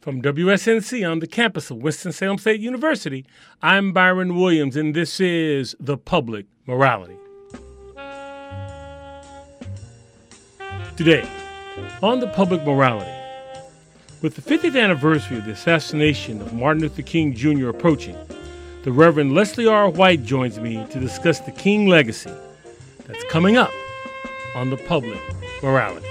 From WSNC on the campus of Winston-Salem State University, I'm Byron Williams, and this is The Public Morality. Today, on The Public Morality, with the 50th anniversary of the assassination of Martin Luther King Jr. approaching, the Reverend Leslie R. White joins me to discuss the King legacy that's coming up on The Public Morality.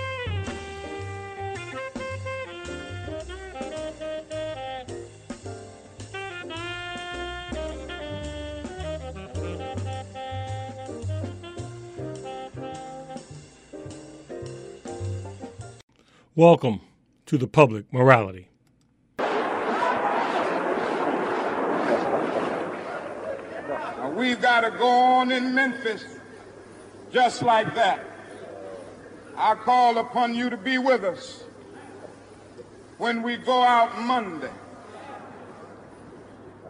Welcome to the public morality. Now we've got to go on in Memphis just like that. I call upon you to be with us when we go out Monday.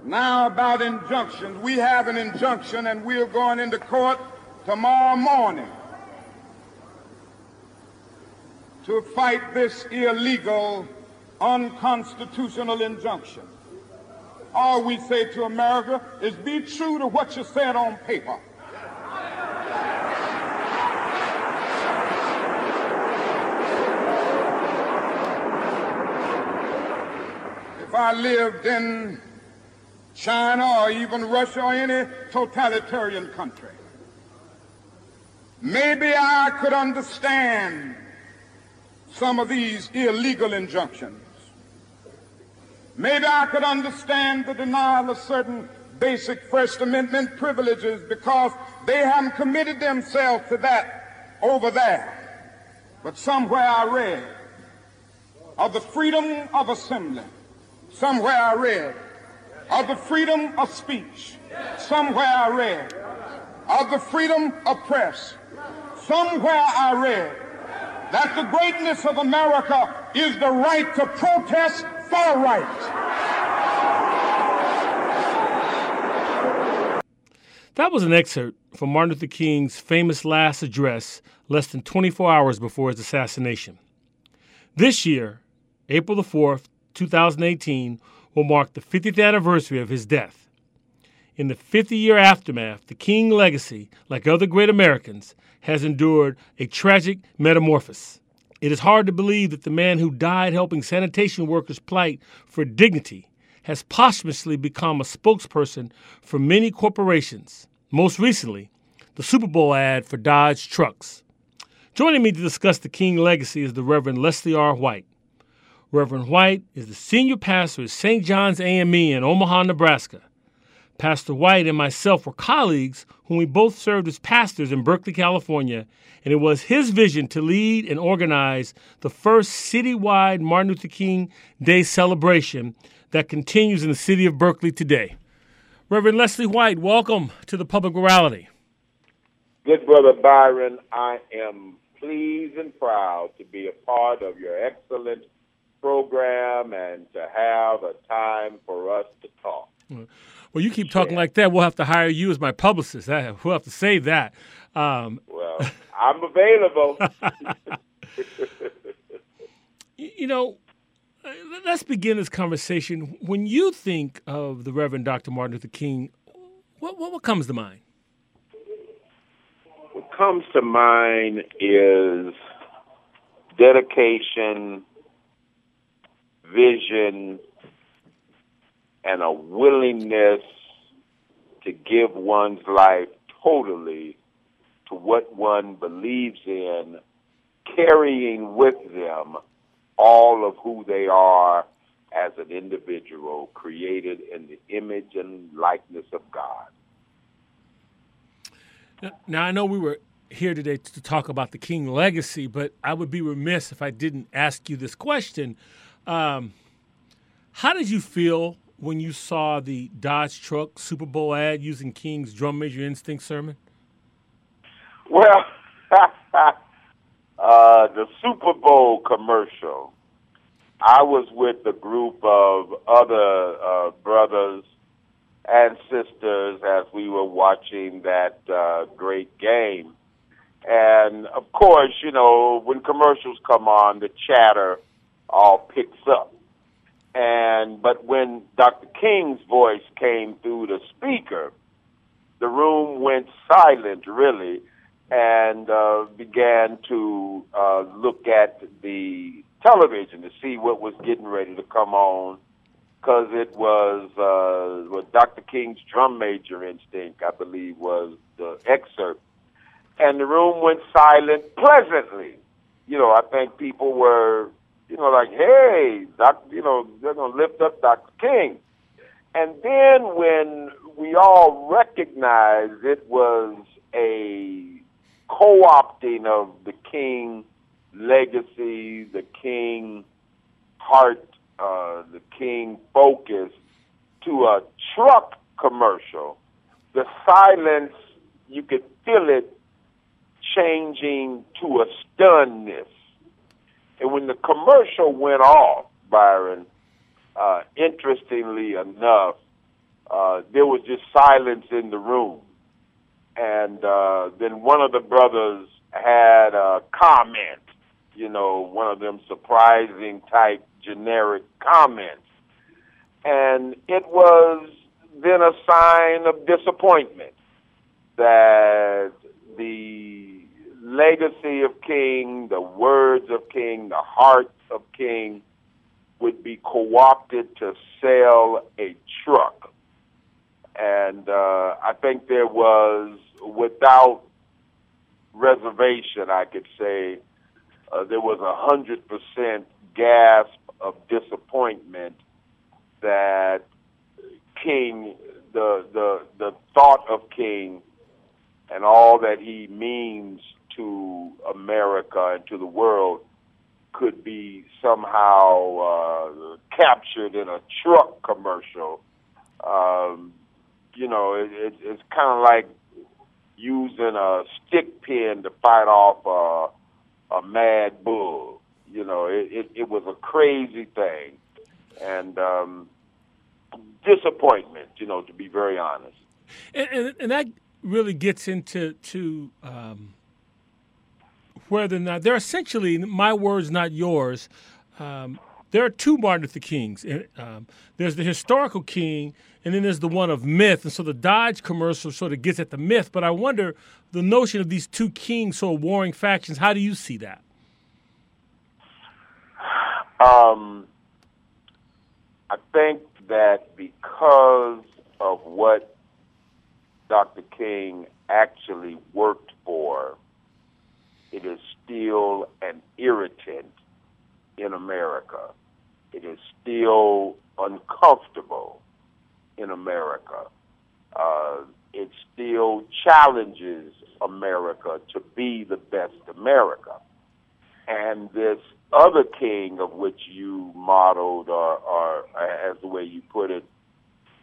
Now about injunctions. We have an injunction and we're going into court tomorrow morning to fight this illegal, unconstitutional injunction. All we say to America is be true to what you said on paper. If I lived in China or even Russia or any totalitarian country, maybe I could understand some of these illegal injunctions. Maybe I could understand the denial of certain basic First Amendment privileges because they haven't committed themselves to that over there. But somewhere I read of the freedom of assembly. Somewhere I read of the freedom of speech. Somewhere I read of the freedom of press. Somewhere I read that the greatness of America is the right to protest for right. That was an excerpt from Martin Luther King's famous last address less than 24 hours before his assassination. This year, April the 4th, 2018, will mark the 50th anniversary of his death. In the 50 year aftermath, the King legacy, like other great Americans, has endured a tragic metamorphosis. It is hard to believe that the man who died helping sanitation workers plight for dignity has posthumously become a spokesperson for many corporations, most recently, the Super Bowl ad for Dodge trucks. Joining me to discuss the King legacy is the Reverend Leslie R. White. Reverend White is the senior pastor at St. John's AME in Omaha, Nebraska. Pastor White and myself were colleagues whom we both served as pastors in Berkeley, California, and it was his vision to lead and organize the first citywide Martin Luther King Day celebration that continues in the city of Berkeley today. Reverend Leslie White, welcome to the Public Morality. Good brother Byron, I am pleased and proud to be a part of your excellent program and to have a time for us to talk. Well, you keep talking yeah. like that. We'll have to hire you as my publicist. We'll have to say that. Um, well, I'm available. you know, let's begin this conversation. When you think of the Reverend Dr. Martin Luther King, what, what, what comes to mind? What comes to mind is dedication, vision, and a willingness to give one's life totally to what one believes in, carrying with them all of who they are as an individual created in the image and likeness of God. Now, I know we were here today to talk about the King legacy, but I would be remiss if I didn't ask you this question. Um, how did you feel when you saw the Dodge truck Super Bowl ad using King's Drum Major Instinct sermon? Well, uh, the Super Bowl commercial. I was with a group of other uh, brothers and sisters as we were watching that uh, great game. And of course, you know, when commercials come on, the chatter all picks up. But when Dr. King's voice came through the speaker, the room went silent, really, and uh, began to uh, look at the television to see what was getting ready to come on because it was uh, what Dr. King's drum major instinct, I believe, was the excerpt. And the room went silent pleasantly. You know, I think people were, you know, like, hey, doc, you know, they're going to lift up Dr. King. And then when we all recognized it was a co-opting of the King legacy, the King heart, uh, the King focus to a truck commercial, the silence, you could feel it changing to a stunness. And when the commercial went off, Byron, uh, interestingly enough, uh, there was just silence in the room. And uh, then one of the brothers had a comment, you know, one of them surprising type generic comments. And it was then a sign of disappointment that the legacy of King, the words of King, the heart of King would be co opted to sell a truck. And uh, I think there was, without reservation, I could say, uh, there was a hundred percent gasp of disappointment that King, the the the thought of King, and all that he means to America and to the world could be somehow uh, captured in a truck commercial. Um, you know, it, it, it's kind of like using a stick pin to fight off a, a mad bull. You know, it, it, it was a crazy thing, and um, disappointment. You know, to be very honest. And, and, and that really gets into to um, whether or not they're essentially my words, not yours. Um, there are two Martin Luther Kings. Um, there's the historical king, and then there's the one of myth. And so the Dodge commercial sort of gets at the myth. But I wonder the notion of these two kings, sort of warring factions. How do you see that? Um, I think that because of what Dr. King actually worked for, it is still an irritant in America. It is still uncomfortable in America. Uh, it still challenges America to be the best America. And this other king of which you modeled, or, or as the way you put it,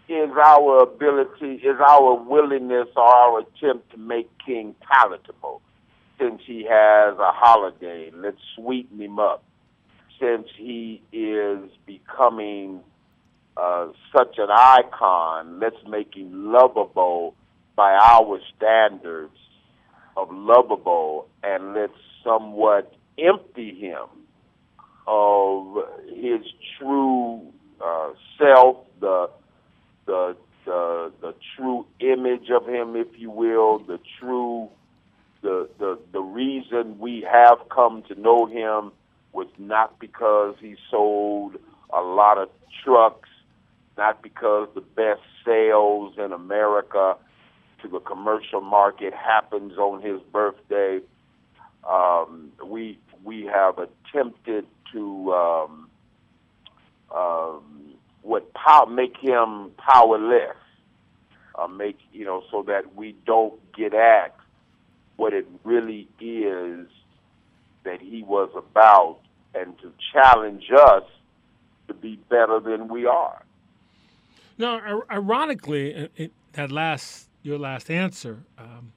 is our ability, is our willingness or our attempt to make King palatable. Since he has a holiday, let's sweeten him up. Since he is becoming uh, such an icon, let's make him lovable by our standards of lovable, and let's somewhat empty him of his true uh, self, the the the the true image of him, if you will, the true the the the reason we have come to know him was not because he sold a lot of trucks, not because the best sales in America to the commercial market happens on his birthday. Um, we we have attempted to um, um, what power make him powerless, uh, make you know so that we don't get at what it really is that he was about, and to challenge us to be better than we are. Now, ironically, that last your last answer, um,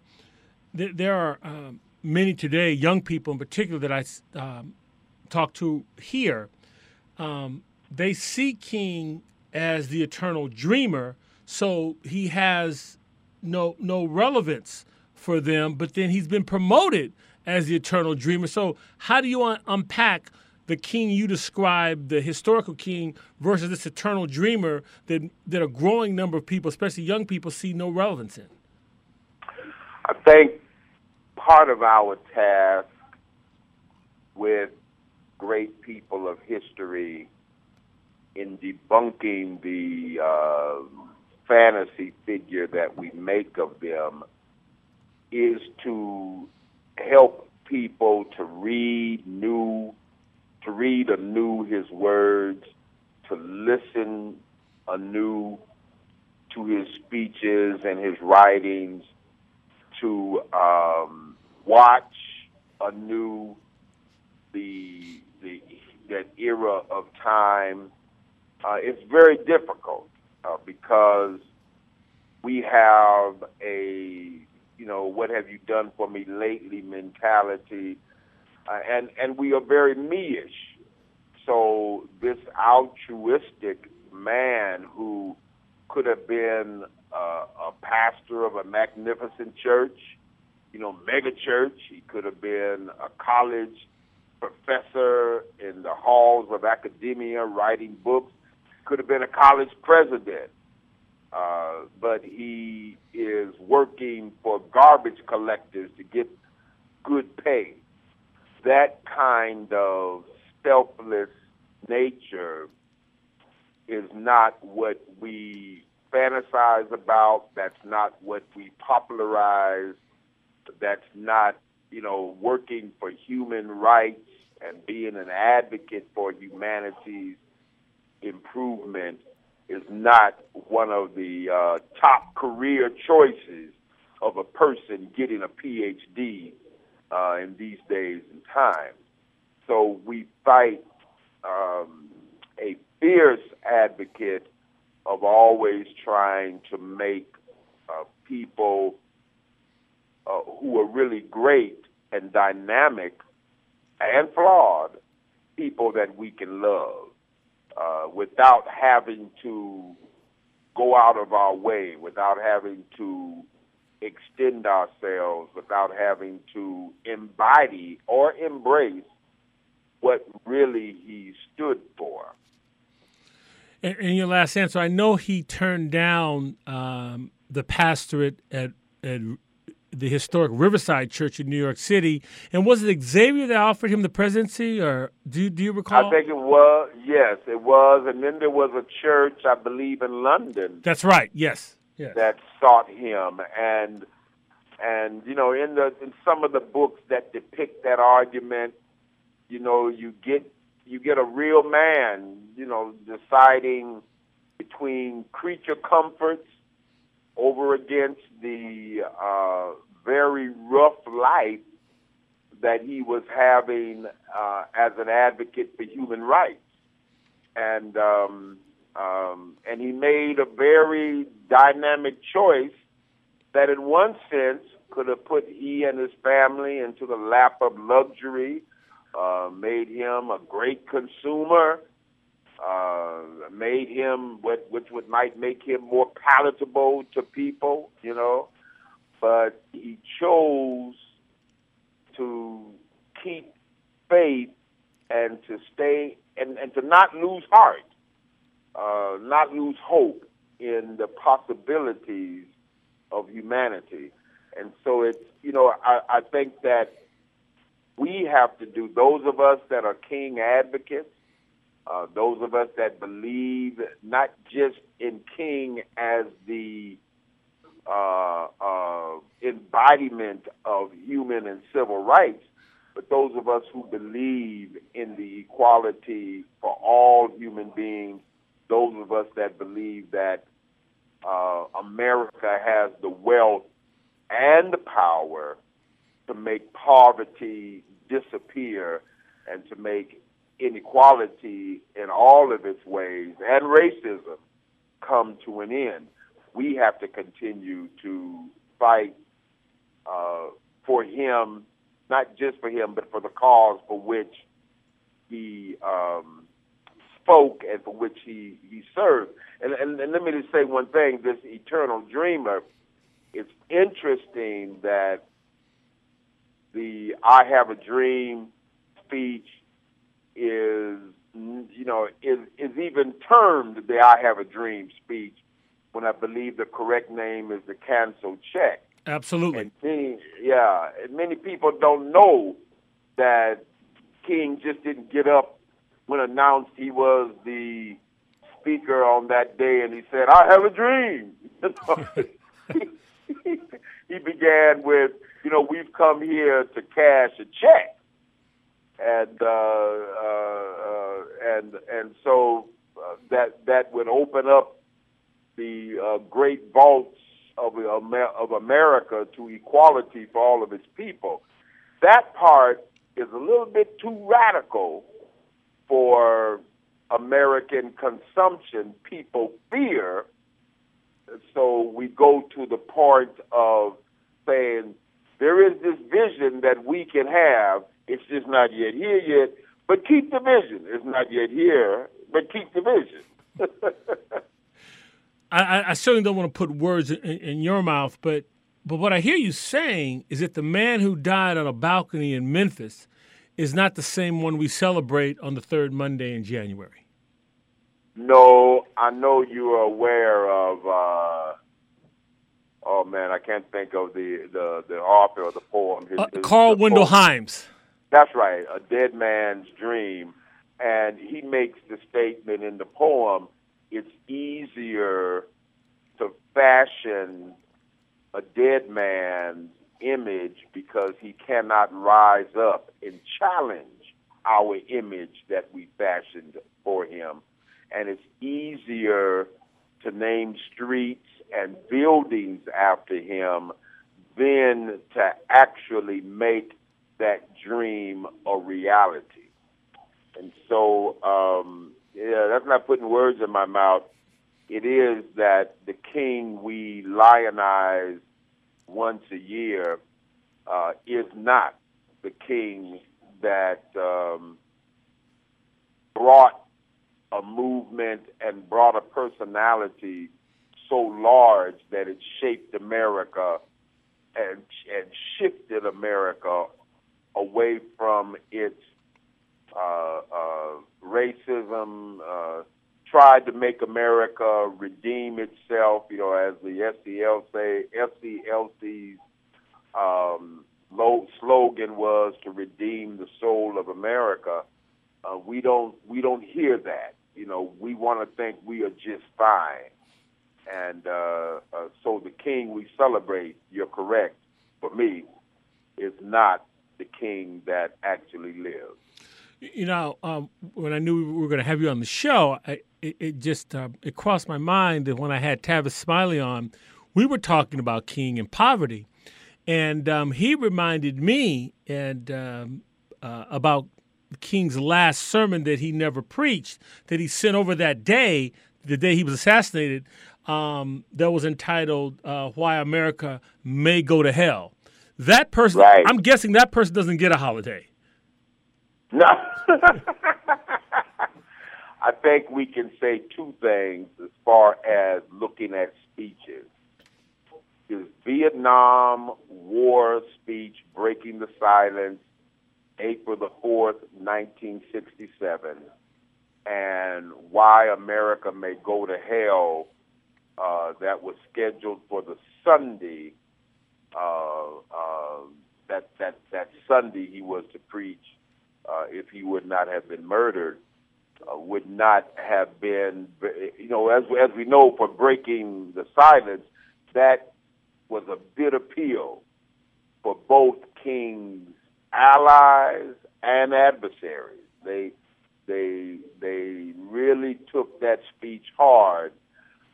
th- there are um, many today, young people in particular, that I um, talk to here. Um, they see King as the eternal dreamer, so he has no no relevance for them. But then he's been promoted as the eternal dreamer. So how do you un- unpack the king you described, the historical king, versus this eternal dreamer that that a growing number of people, especially young people, see no relevance in? I think part of our task with great people of history in debunking the uh, fantasy figure that we make of them is to help people to read new, to read anew his words, to listen anew to his speeches and his writings, to um, watch anew the the that era of time. Uh, it's very difficult uh, because we have a you know what have you done for me lately mentality, uh, and and we are very me-ish. So this altruistic man who could have been uh, a pastor of a magnificent church, you know, mega church. He could have been a college professor in the halls of academia writing books. Could have been a college president. Uh, but he is working for garbage collectors to get good pay. That kind of selfless nature is not what we fantasize about. That's not what we popularize. That's not, you know, working for human rights and being an advocate for humanity's improvement is not one of the uh, top career choices of a person getting a PhD uh, in these days and times. So we fight um, a fierce advocate of always trying to make uh, people uh, who are really great and dynamic and flawed people that we can love uh, without having to go out of our way, without having to extend ourselves, without having to embody or embrace what really he stood for. In, your last answer, I know he turned down um, the pastorate at, at the historic Riverside Church in New York City. And was it Xavier that offered him the presidency, or do you, do you recall? I think it was. Yes, it was. And then there was a church, I believe, in London. That's right. Yes. Yes. That sought him, and and you know, in the in some of the books that depict that argument, you know, you get you get a real man, you know, deciding between creature comforts over against the uh, very rough life that he was having uh, as an advocate for human rights, and um, um, and he made a very dynamic choice that, in one sense, could have put he and his family into the lap of luxury, uh, made him a great consumer, uh, made him what which would might make him more palatable to people, you know. But he chose to keep faith and to stay and, and to not lose heart, uh, not lose hope in the possibilities of humanity. And so it's, you know, I, I think that we have to do, those of us that are king advocates, uh, those of us that believe not just in King as the uh, uh, embodiment of human and civil rights, but those of us who believe in the equality for all human beings, those of us that believe that uh, America has the wealth and the power to make poverty disappear and to make inequality in all of its ways and racism come to an end. We have to continue to fight uh, for him, not just for him, but for the cause for which he um, spoke and for which he, he served. And, and, and let me just say one thing this eternal dreamer, it's interesting that the I Have a Dream speech is you know is is even termed the I have a dream speech when I believe the correct name is the cancel check. Absolutely. And many, yeah, and many people don't know that King just didn't get up when announced he was the speaker on that day, and he said, "I have a dream." he began with, "You know, we've come here to cash a check," and uh, uh, uh, and and so uh, that that would open up the uh, great vaults of of America to equality for all of its people. That part is a little bit too radical for American consumption. People fear, so we go to the point of saying there is this vision that we can have. It's just not yet here yet, but keep the vision. It's not yet here, but keep the vision. I, I, certainly don't want to put words in, in your mouth, but but what I hear you saying is that the man who died on a balcony in Memphis is not the same one we celebrate on the third Monday in January. No, I know you are aware of. Uh, oh man, I can't think of the the, the author of the poem. His, uh, Carl Wendell Hines. That's right, a dead man's dream, and he makes the statement in the poem. It's easier to fashion a dead man's image because he cannot rise up and challenge our image that we fashioned for him. And it's easier to name streets and buildings after him than to actually make that dream a reality. And so, um, yeah, that's not putting words in my mouth. It is that the king we lionize once a year uh, is not the king that um, brought a movement and brought a personality so large that it shaped America and and shifted America away from its uh, uh, racism, uh, tried to make America redeem itself, you know, as the SCL say, SCLC's um, slogan was to redeem the soul of America. Uh, we don't we don't hear that. You know, we want to think we are just fine, and uh, uh, so the king we celebrate. You're correct. For me, is not the king that actually lives. You know, um, when I knew we were going to have you on the show, I, it, it, just uh, it crossed my mind that when I had Tavis Smiley on, we were talking about King and poverty, and um, he reminded me and um, uh, about King's last sermon that he never preached, that he sent over that day, the day he was assassinated, um, that was entitled uh, "Why America May Go to Hell." That person, right. I'm guessing that person doesn't get a holiday. No. I think we can say two things as far as looking at speeches. His Vietnam War speech, Breaking the Silence, April the 4th, 1967, and Why America May Go to Hell, uh, that was scheduled for the Sunday. Uh, uh, that that that Sunday he was to preach uh, if he would not have been murdered, would not have been, you know, as as we know, for breaking the silence, that was a bitter pill for both King's allies and adversaries. They they they really took that speech hard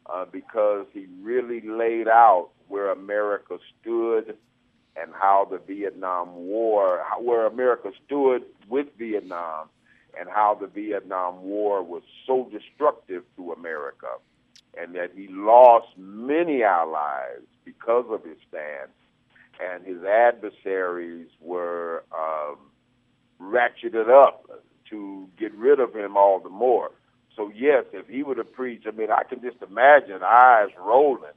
uh, because he really laid out where America stood and how the Vietnam War, where America stood with Vietnam, and how the Vietnam War was so destructive to America, and that he lost many allies because of his stance, and his adversaries were um, ratcheted up to get rid of him all the more. So yes, if he would have preached, I mean, I can just imagine eyes rolling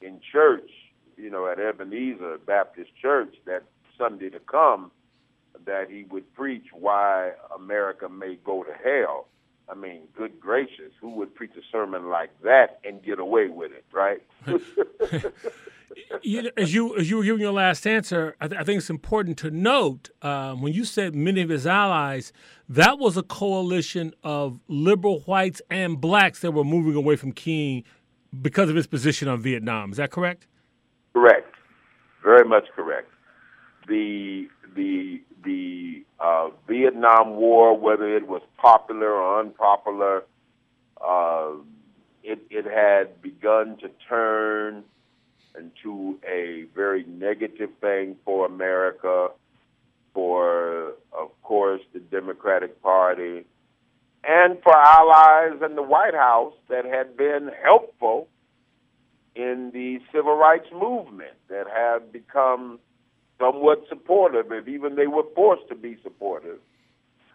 in church you know, at Ebenezer Baptist Church that Sunday to come, that he would preach why America may go to hell. I mean, good gracious, who would preach a sermon like that and get away with it, right? you, as you as you were giving your last answer, I, th- I think it's important to note um, when you said many of his allies, that was a coalition of liberal whites and blacks that were moving away from King because of his position on Vietnam. Is that correct? Correct. Very much correct. The the the uh, Vietnam War, whether it was popular or unpopular, uh, it it had begun to turn into a very negative thing for America, for of course the Democratic Party, and for allies in the White House that had been helpful in the civil rights movement that have become somewhat supportive, if even they were forced to be supportive.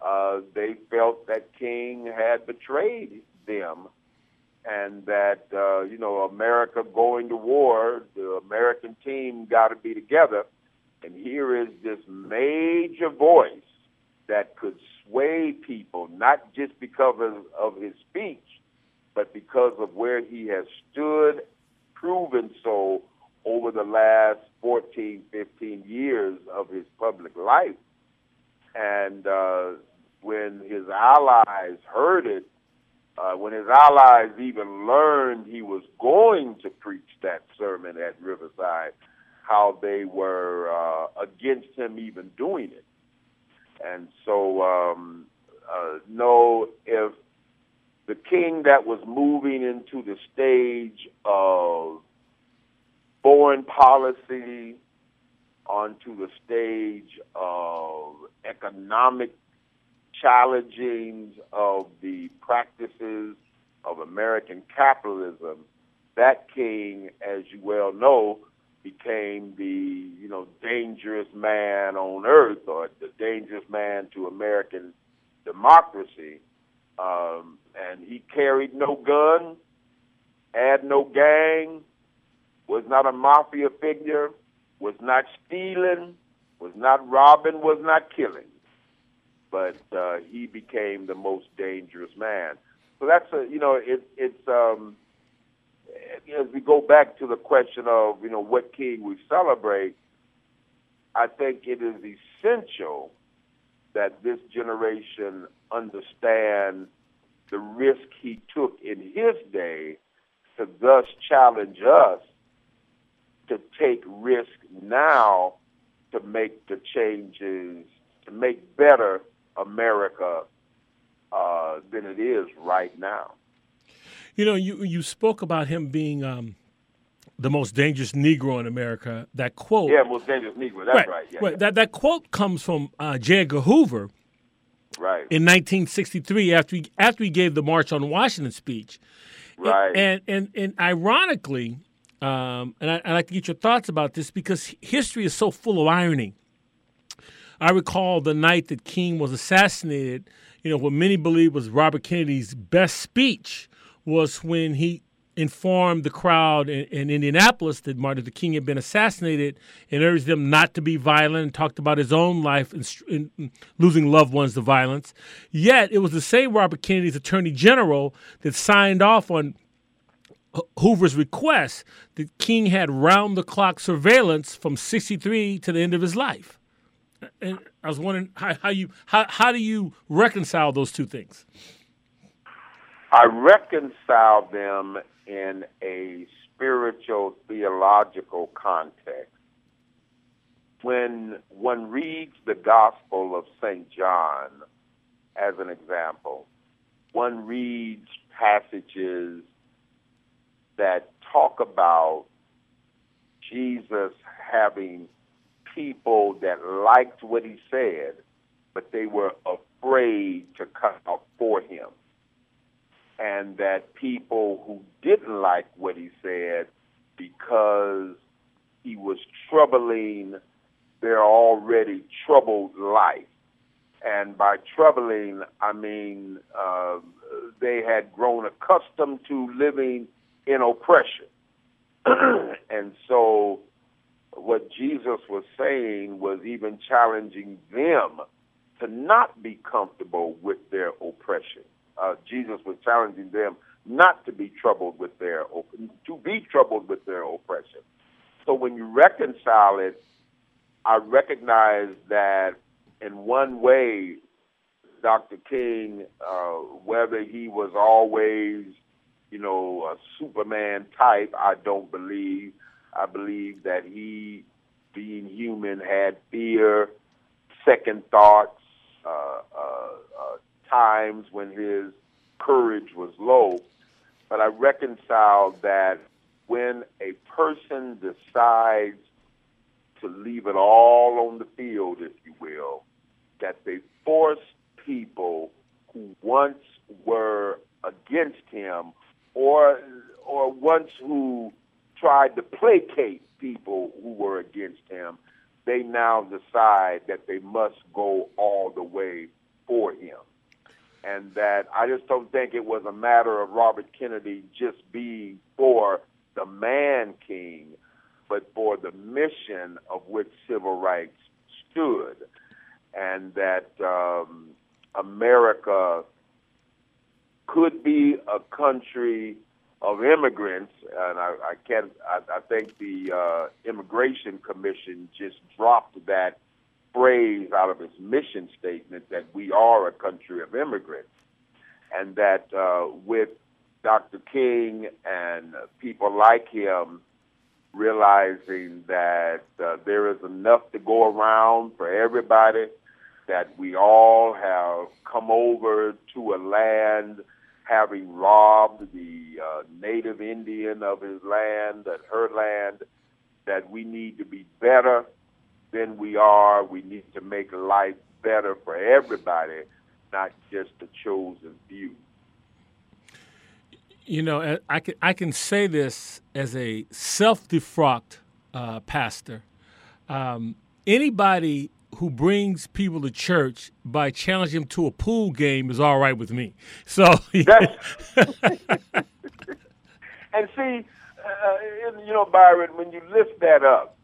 Uh, they felt that King had betrayed them and that, uh, you know, America going to war, the American team got to be together. And here is this major voice that could sway people, not just because of, of his speech, but because of where he has stood, proven so over the last 14, 15 years of his public life. And uh, when his allies heard it, uh, when his allies even learned he was going to preach that sermon at Riverside, how they were uh, against him even doing it. And so, um, uh, no, if the king that was moving into the stage of foreign policy onto the stage of economic challenging of the practices of American capitalism, that king, as you well know, became the you know dangerous man on earth or the dangerous man to American democracy. Um, and he carried no gun, had no gang, was not a mafia figure, was not stealing, was not robbing, was not killing. But uh, he became the most dangerous man. So that's a you know it, it's um, as we go back to the question of you know what king we celebrate. I think it is essential that this generation understand the risk he took in his day to thus challenge us to take risk now to make the changes, to make better America uh, than it is right now. You know, you you spoke about him being um, the most dangerous Negro in America. That quote, yeah, most dangerous Negro. That's right. right, yeah, right. Yeah. That that quote comes from uh, J. Edgar Hoover, right, in 1963 after he after he gave the March on Washington speech, right, and and and, and ironically, um, and I, would like to get your thoughts about this because history is so full of irony. I recall the night that King was assassinated. You know, what many believe was Robert Kennedy's best speech was when he informed the crowd in, in, Indianapolis that Martin Luther King had been assassinated and urged them not to be violent and talked about his own life and, and losing loved ones to violence. Yet it was the same Robert Kennedy's attorney general that signed off on Hoover's request that King had round the clock surveillance from 63 to the end of his life. And I was wondering how, how you how, how do you reconcile those two things? I reconcile them in a spiritual theological context. When one reads the Gospel of St. John as an example, one reads passages that talk about Jesus having people that liked what he said, but they were afraid to come out for him. And that people who didn't like what he said because he was troubling their already troubled life. And by troubling, I mean uh, they had grown accustomed to living in oppression. and so what Jesus was saying was even challenging them to not be comfortable with their oppression. Uh, Jesus was challenging them not to be troubled with their to be troubled with their oppression. So when you reconcile it, I recognize that in one way, Dr. King, uh, whether he was always, you know, a Superman type, I don't believe. I believe that he, being human, had fear, second thoughts, uh, uh, uh times when his courage was low. But I reconcile that when a person decides to leave it all on the field, if you will, that they force people who once were against him or or once who tried to placate people who were against him, they now decide that they must go all the way for him. And that I just don't think it was a matter of Robert Kennedy just being for the man king, but for the mission of which civil rights stood. And that um, America could be a country of immigrants, and I, I can't. I, I think the uh, Immigration Commission just dropped that phrase out of its mission statement that we are a country of immigrants, and that uh, with Dr. King and people like him realizing that uh, there is enough to go around for everybody, that we all have come over to a land having robbed the uh, native Indian of his land and her land, that we need to be better than we are. We need to make life better for everybody, not just the chosen few. You know, I can, I can say this as a self defrocked uh, pastor. Um, anybody who brings people to church by challenging them to a pool game is all right with me. So, and see, uh, you know, Byron, when you lift that up,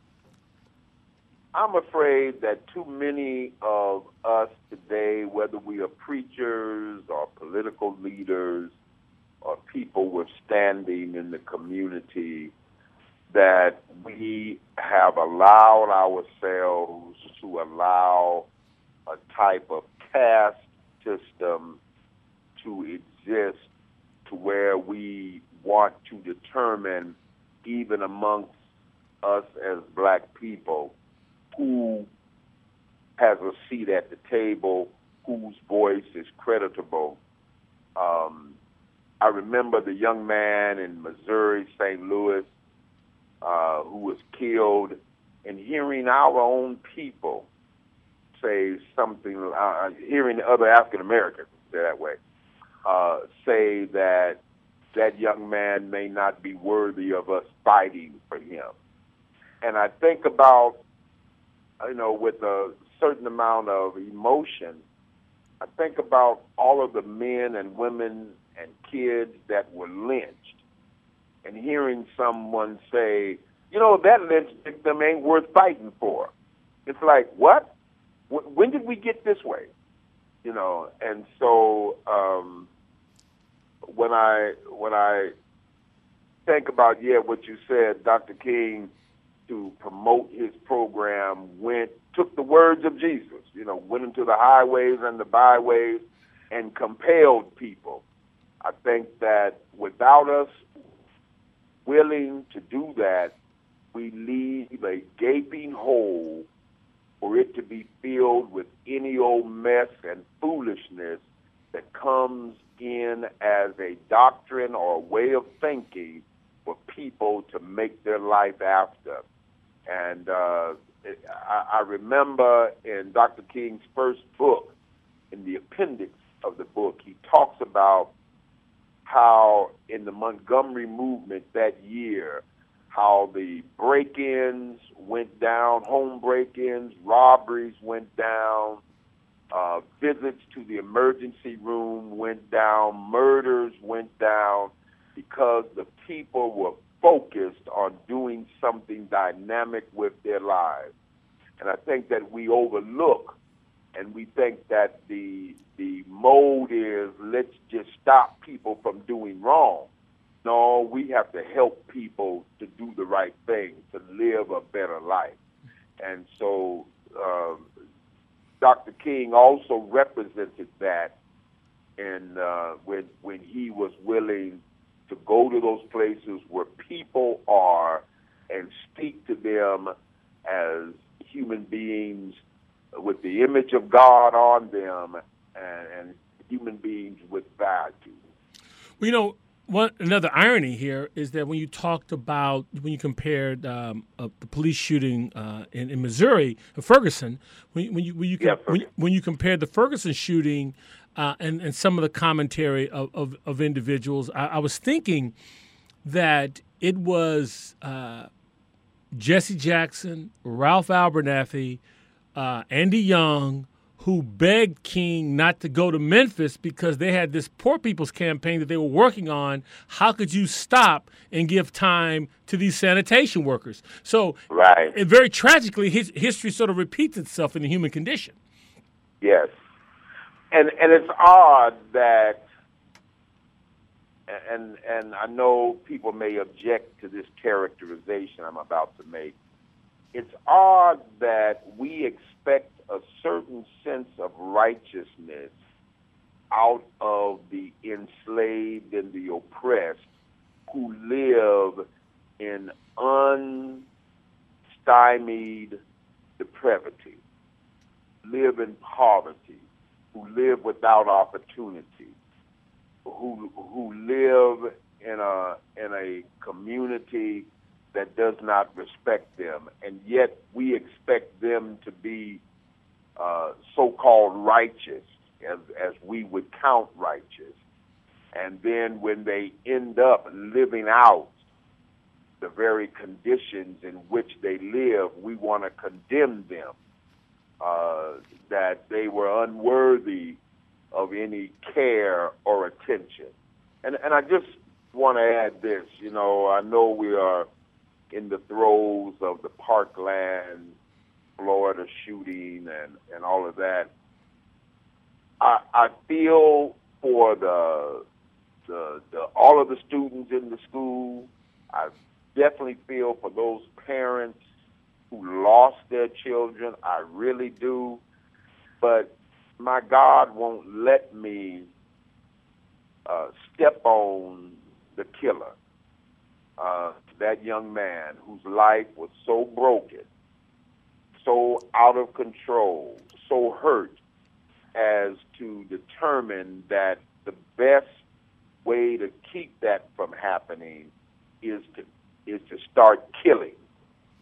I'm afraid that too many of us today, whether we are preachers or political leaders or people with standing in the community, that we have allowed ourselves to allow a type of caste system to exist to where we want to determine, even amongst us as black people, who has a seat at the table, whose voice is creditable. Um, I remember the young man in Missouri, St. Louis, uh, who was killed, and hearing our own people say something, uh, hearing other African Americans say that way, uh, say that that young man may not be worthy of us fighting for him. And I think about, you know, with a certain amount of emotion, I think about all of the men and women and kids that were lynched and hearing someone say, you know, that lynch victim ain't worth fighting for. It's like, what? When did we get this way? You know, and so um, when I when I think about yeah, what you said, Dr. King, to promote his program, went took the words of Jesus. You know, went into the highways and the byways and compelled people. I think that without us willing to do that, we leave a gaping hole for it to be filled with any old mess and foolishness that comes in as a doctrine or a way of thinking for people to make their life after. And uh, I, I remember in Dr. King's first book, in the appendix of the book, he talks about how in the Montgomery movement that year, how the break ins went down, home break ins, robberies went down, uh, visits to the emergency room went down, murders went down because the people were focused on doing something dynamic with their lives. And I think that we overlook and we think that the the mode is let's just stop people from doing wrong. No, we have to help people to do the right thing, to live a better life. And so um, Dr. King also represented that in uh, when when he was willing to go to those places where people are and speak to them as human beings with the image of God on them and, and human beings with value. Well, you know, one another irony here is that when you talked about when you compared um, uh, the police shooting uh, in, in Missouri, Ferguson, when, when you when you, yeah, when, when, you compared the Ferguson shooting uh, and and some of the commentary of of, of individuals, I, I, was thinking that it was uh, Jesse Jackson, Ralph Abernathy, uh, Andy Young, who begged King not to go to Memphis because they had this poor people's campaign that they were working on. How could you stop and give time to these sanitation workers? So, right. And very tragically, his, history sort of repeats itself in the human condition. Yes, and and it's odd that, and and I know people may object to this characterization I'm about to make. It's odd that we expect a certain sense of righteousness out of the enslaved and the oppressed who live in unstymied depravity, live in poverty, who live without opportunity, who who live in a in a community that does not respect them, and yet we expect them to be uh, so-called righteous, as, as we would count righteous. And then when they end up living out the very conditions in which they live, we want to condemn them, uh, that they were unworthy of any care or attention. And, and I just want to add this, you know, I know we are in the throes of the Parkland Florida shooting and, and all of that. I, I feel for the, the the all of the students in the school. I definitely feel for those parents who lost their children. I really do. But my God won't let me uh, step on the killer. Uh, that young man whose life was so broken so out of control, so hurt, as to determine that the best way to keep that from happening is to is to start killing,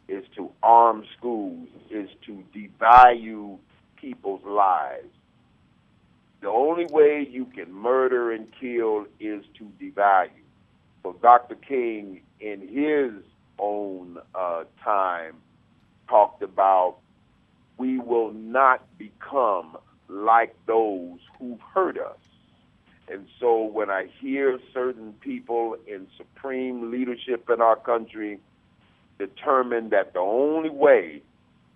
is to arm schools, is to devalue people's lives. The only way you can murder and kill is to devalue. So Dr. King, in his own uh, time, talked about we will not become like those who've hurt us. And so when I hear certain people in supreme leadership in our country determine that the only way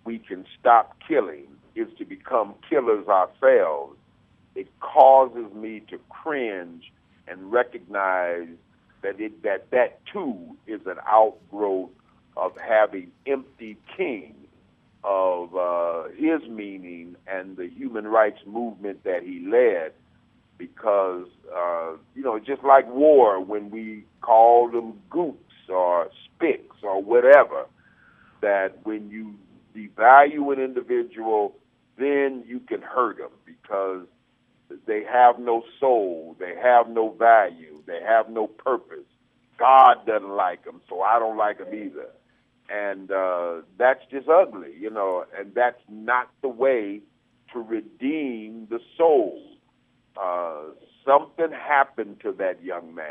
we can stop killing is to become killers ourselves, it causes me to cringe and recognize that it, that that too is an outgrowth of having empty King of uh, his meaning and the human rights movement that he led. Because, uh, you know, just like war, when we call them goops or spicks or whatever, that when you devalue an individual, then you can hurt them because they have no soul, they have no value, they have no purpose. God doesn't like them, so I don't like them either and uh, that's just ugly, you know. And that's not the way to redeem the soul. Uh, something happened to that young man,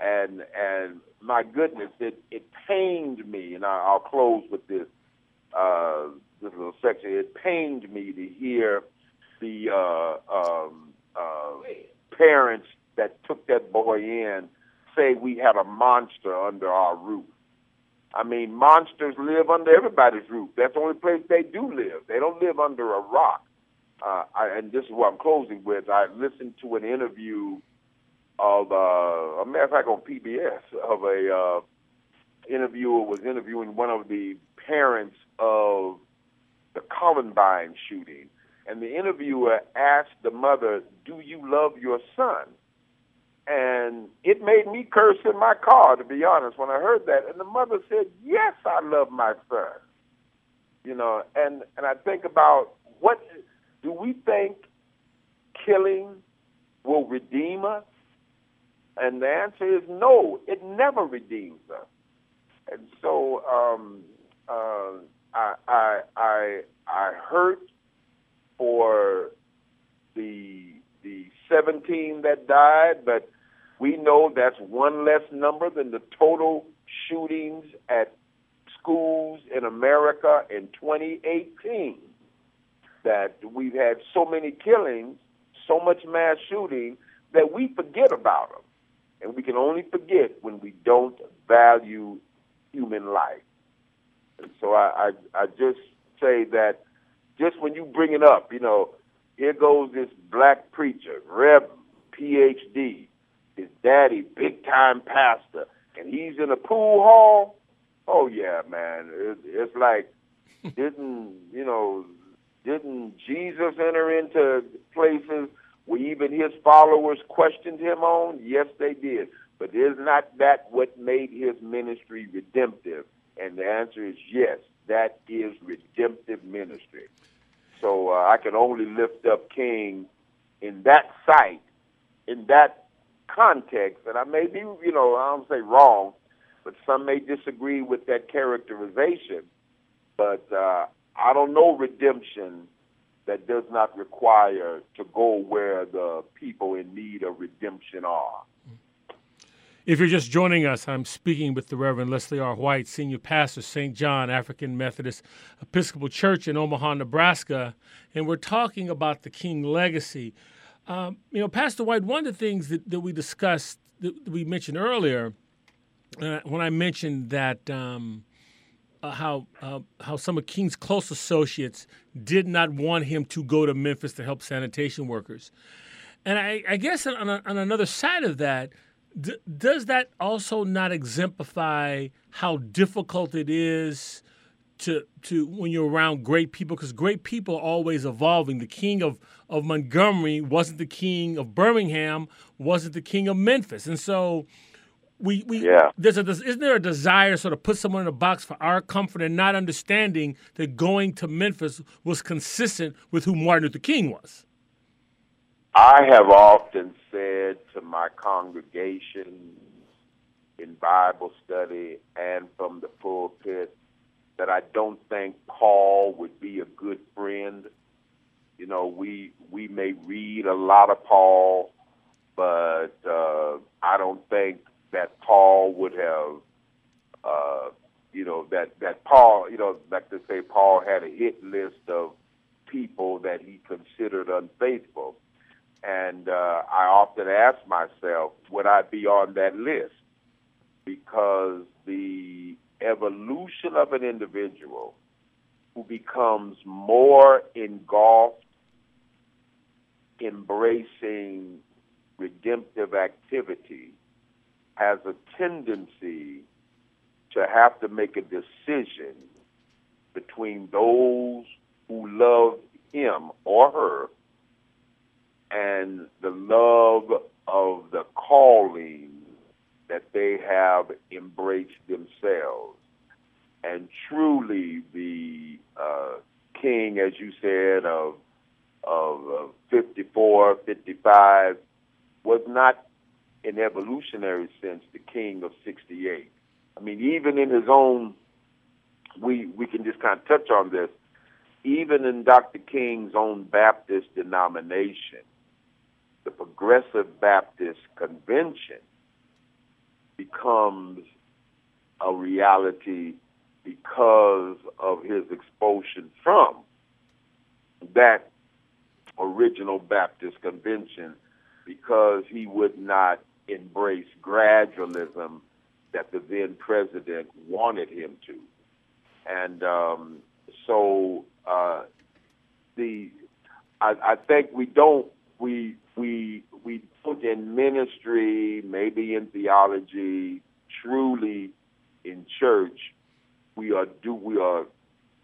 and and my goodness, it it pained me. And I, I'll close with this uh, this little section. It pained me to hear the uh, um, uh, parents that took that boy in say we had a monster under our roof. I mean, monsters live under everybody's roof. That's the only place they do live. They don't live under a rock. Uh, I, and this is what I'm closing with. I listened to an interview of, uh, a matter of fact, on PBS of a uh, interviewer was interviewing one of the parents of the Columbine shooting, and the interviewer asked the mother, "Do you love your son?" And it made me curse in my car, to be honest, when I heard that. And the mother said, "Yes, I love my son." You know, and and I think about what do we think killing will redeem us? And the answer is no, it never redeems us. And so um, uh, I, I, I, I hurt for the the 17 that died, but we know that's one less number than the total shootings at schools in America in 2018. That we've had so many killings, so much mass shooting that we forget about them. And we can only forget when we don't value human life. And so I, I, I just say that just when you bring it up, you know, here goes this black preacher, Rev PhD, his daddy, big time pastor, and he's in a pool hall. Oh yeah, man, it, it's like didn't you know didn't Jesus enter into places where even his followers questioned him on? Yes, they did. But is not that what made his ministry redemptive? And the answer is yes, that is redemptive ministry. So uh, I can only lift up King in that sight, in that context. And I may be, you know, I don't say wrong, but some may disagree with that characterization. But uh, I don't know redemption that does not require to go where the people in need of redemption are. If you're just joining us, I'm speaking with the Reverend Leslie R. White, Senior Pastor, St. John African Methodist Episcopal Church in Omaha, Nebraska, and we're talking about the King legacy. Um, you know, Pastor White, one of the things that, that we discussed, that we mentioned earlier, uh, when I mentioned that um, uh, how uh, how some of King's close associates did not want him to go to Memphis to help sanitation workers, and I, I guess on, on another side of that D- does that also not exemplify how difficult it is to to when you're around great people? Because great people are always evolving. The king of of Montgomery wasn't the king of Birmingham, wasn't the king of Memphis, and so. We, we yeah. there's a isn't there a desire to sort of put someone in a box for our comfort and not understanding that going to Memphis was consistent with who Martin Luther King was? I have often said to my congregation in Bible study and from the pulpit that I don't think Paul would be a good friend. You know, we we may read a lot of Paul, but uh, I don't think that Paul would have, uh, you know, that that Paul, you know, like to say Paul had a hit list of people that he considered unfaithful. And uh, I often ask myself, would I be on that list? Because the evolution of an individual who becomes more engulfed, embracing redemptive activity, has a tendency to have to make a decision between those who love him or her and the love of the calling that they have embraced themselves. And truly, the uh, king, as you said, of, of 54, 55, was not, in evolutionary sense, the king of 68. I mean, even in his own, we, we can just kind of touch on this, even in Dr. King's own Baptist denomination, the Progressive Baptist Convention becomes a reality because of his expulsion from that original Baptist convention because he would not embrace gradualism that the then president wanted him to. And um, so uh, the I, I think we don't we we we don't in ministry, maybe in theology, truly in church, we are do we are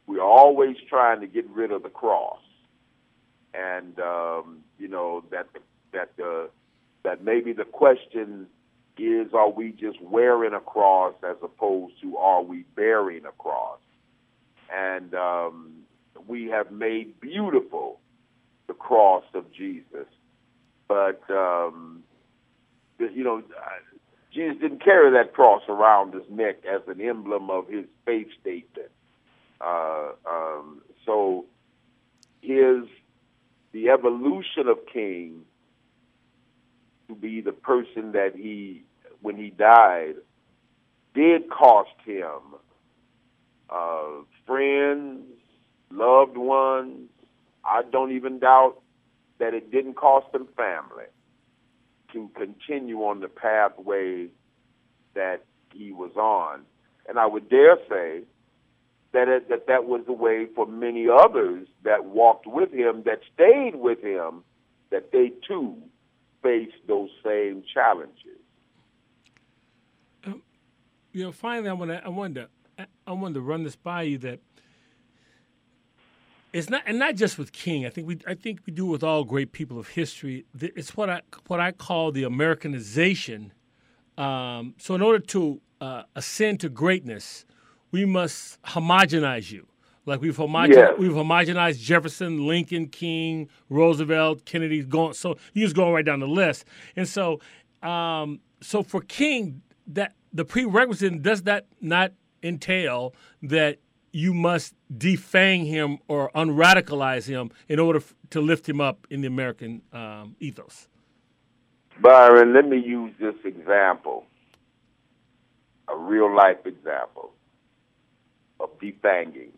we are always trying to get rid of the cross, and um, you know that that uh, that maybe the question is are we just wearing a cross as opposed to are we bearing a cross? And um, we have made beautiful the cross of Jesus, but um, you know, Jesus didn't carry that cross around his neck as an emblem of his faith statement. Uh, um, so, his the evolution of King to be the person that he, when he died, did cost him uh, friends, loved ones. I don't even doubt that it didn't cost him family to continue on the pathway that he was on. And I would dare say that it, that that was the way for many others that walked with him, that stayed with him, that they too faced those same challenges. Um, you know, finally, I want to I wanted to I wanted to run this by you that it's not and not just with King. I think we I think we do with all great people of history. It's what I what I call the Americanization. Um, so in order to uh, ascend to greatness, we must homogenize you. Like we've homogenized, yes. we've homogenized Jefferson, Lincoln, King, Roosevelt, Kennedy. Going so you just going right down the list. And so, um, so for King, that the prerequisite does that not entail that you must defang him or unradicalize him in order f- to lift him up in the American um, ethos? Byron, let me use this example, a real life example of defanging.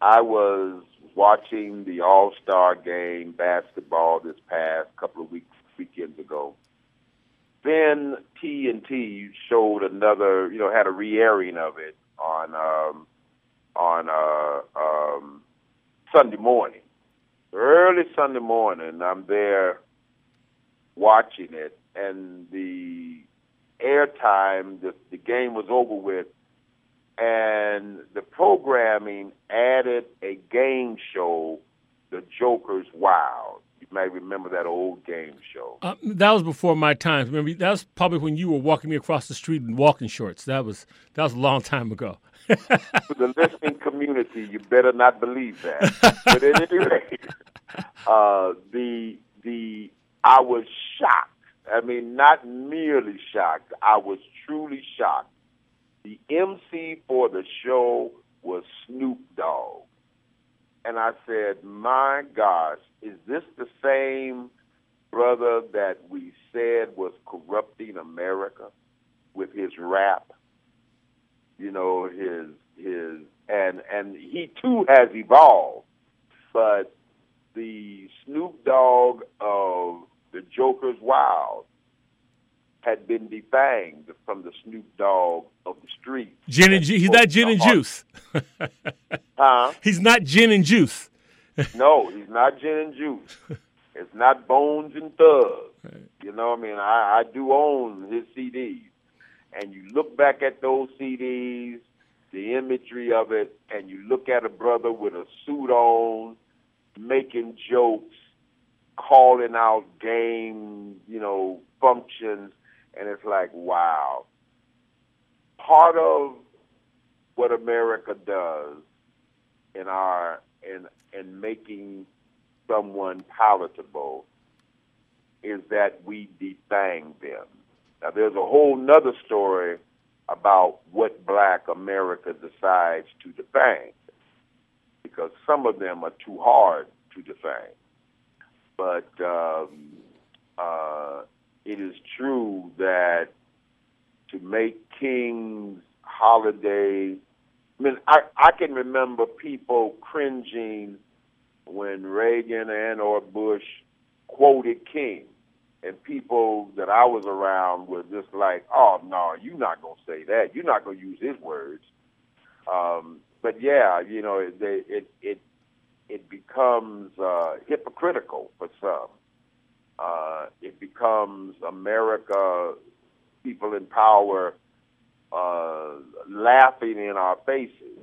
I was watching the All Star game basketball this past couple of weeks weekends ago. Then TNT showed another, you know, had a re-airing of it on um, on uh, um, Sunday morning, early Sunday morning. I'm there watching it, and the airtime, the the game was over with, and the programming added a game show, The Joker's Wild. You may remember that old game show. Uh, that was before my time. Remember, that was probably when you were walking me across the street in walking shorts. That was that was a long time ago. For the listening community, you better not believe that. but at any rate, uh, the the I was shocked. I mean, not merely shocked. I was truly shocked. The MC for the show was Snoop Dogg. And I said, My gosh, is this the same brother that we said was corrupting America with his rap? You know, his his and and he too has evolved, but the Snoop Dogg of the Joker's Wild had been defanged from the Snoop Dogg of the street. Gin and ju- he's not gin and juice. huh? He's not gin and juice. no, he's not gin and juice. It's not Bones and Thugs. Right. You know, what I mean, I, I do own his CDs, and you look back at those CDs, the imagery of it, and you look at a brother with a suit on, making jokes, calling out game, you know, functions and it's like, wow. Part of what America does in our in in making someone palatable is that we defang them. Now there's a whole nother story about what black America decides to defang because some of them are too hard to defang. But um, uh, it is true that to make King's holiday, I mean, I, I can remember people cringing when Reagan and or Bush quoted King and people that I was around were just like, "Oh no, you're not gonna say that. You're not gonna use his words." Um, but yeah, you know, it it it it becomes uh, hypocritical for some. Uh, it becomes America, people in power, uh, laughing in our faces,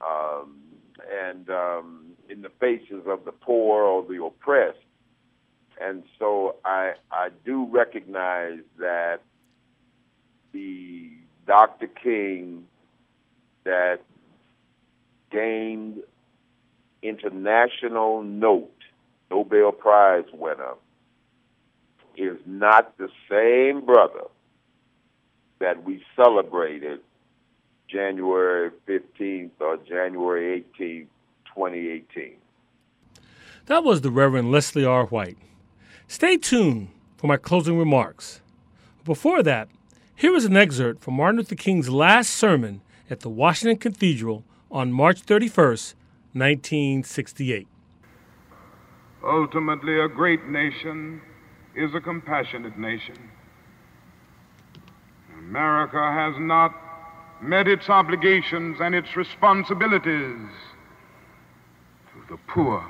um, and um, in the faces of the poor or the oppressed. And so I I do recognize that the Dr. King that gained international note, Nobel Prize winner, is not the same brother that we celebrated January 15th or January 18th, 2018. That was the Reverend Leslie R. White. Stay tuned for my closing remarks. Before that, here is an excerpt from Martin Luther King's last sermon at the Washington Cathedral on March 31st, 1968. Ultimately, a great nation is a compassionate nation. America has not met its obligations and its responsibilities to the poor.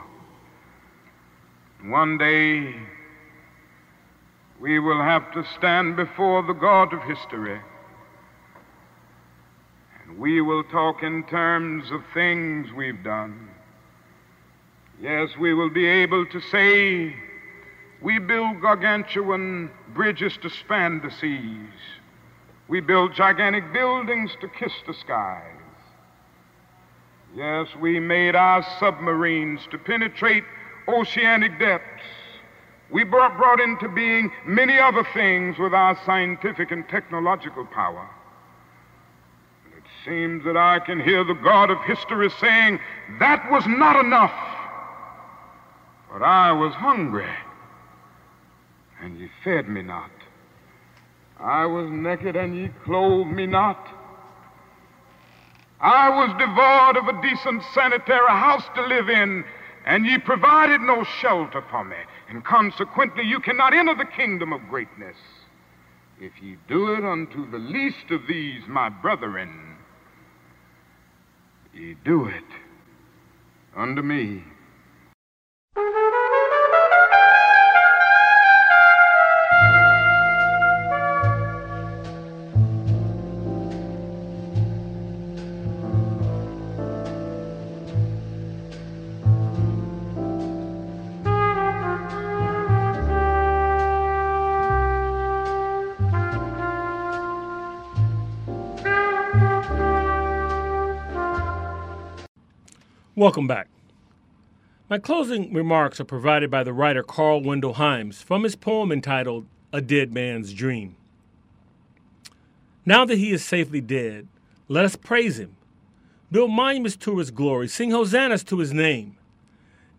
One day, we will have to stand before the God of history. And we will talk in terms of things we've done. Yes, we will be able to say, we build gargantuan bridges to span the seas. We build gigantic buildings to kiss the skies. Yes, we made our submarines to penetrate oceanic depths. We brought, into being many other things with our scientific and technological power. And it seems that I can hear the God of history saying, That was not enough. But I was hungry, and ye fed me not. I was naked, and ye clothed me not. I was devoid of a decent sanitary house to live in, and ye provided no shelter for me, and consequently you cannot enter the kingdom of greatness. If ye do it unto the least of these, my brethren, ye do it unto me. Welcome back. My closing remarks are provided by the writer Carl Wendell Hines from his poem entitled A Dead Man's Dream. Now that he is safely dead, let us praise him. Build monuments to his glory, sing hosannas to his name.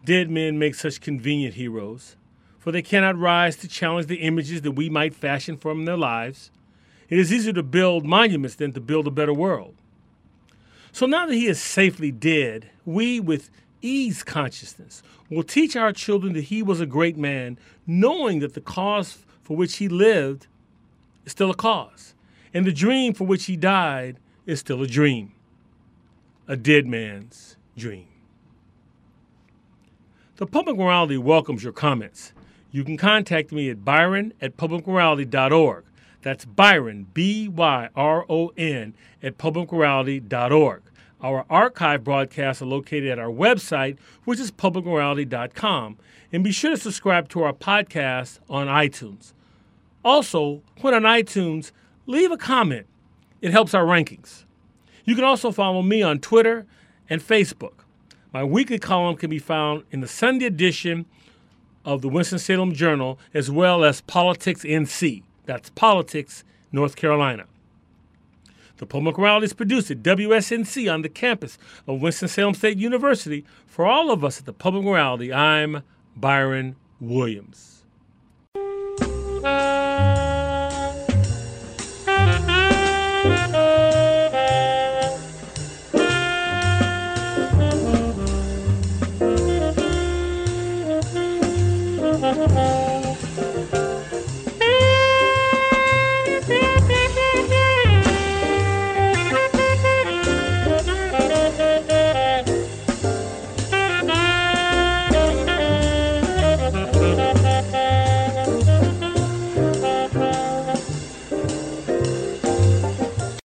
Dead men make such convenient heroes, for they cannot rise to challenge the images that we might fashion from their lives. It is easier to build monuments than to build a better world. So now that he is safely dead, we, with ease consciousness, will teach our children that he was a great man, knowing that the cause for which he lived is still a cause, and the dream for which he died is still a dream, a dead man's dream. The Public Morality welcomes your comments. You can contact me at byron at publicmorality.org. That's Byron, B Y R O N, at publicmorality.org. Our archive broadcasts are located at our website, which is publicmorality.com. And be sure to subscribe to our podcast on iTunes. Also, when on iTunes, leave a comment. It helps our rankings. You can also follow me on Twitter and Facebook. My weekly column can be found in the Sunday edition of the Winston-Salem Journal as well as Politics NC. That's Politics, North Carolina. The Public Morality is produced at WSNC on the campus of Winston-Salem State University. For all of us at the Public Morality, I'm Byron Williams.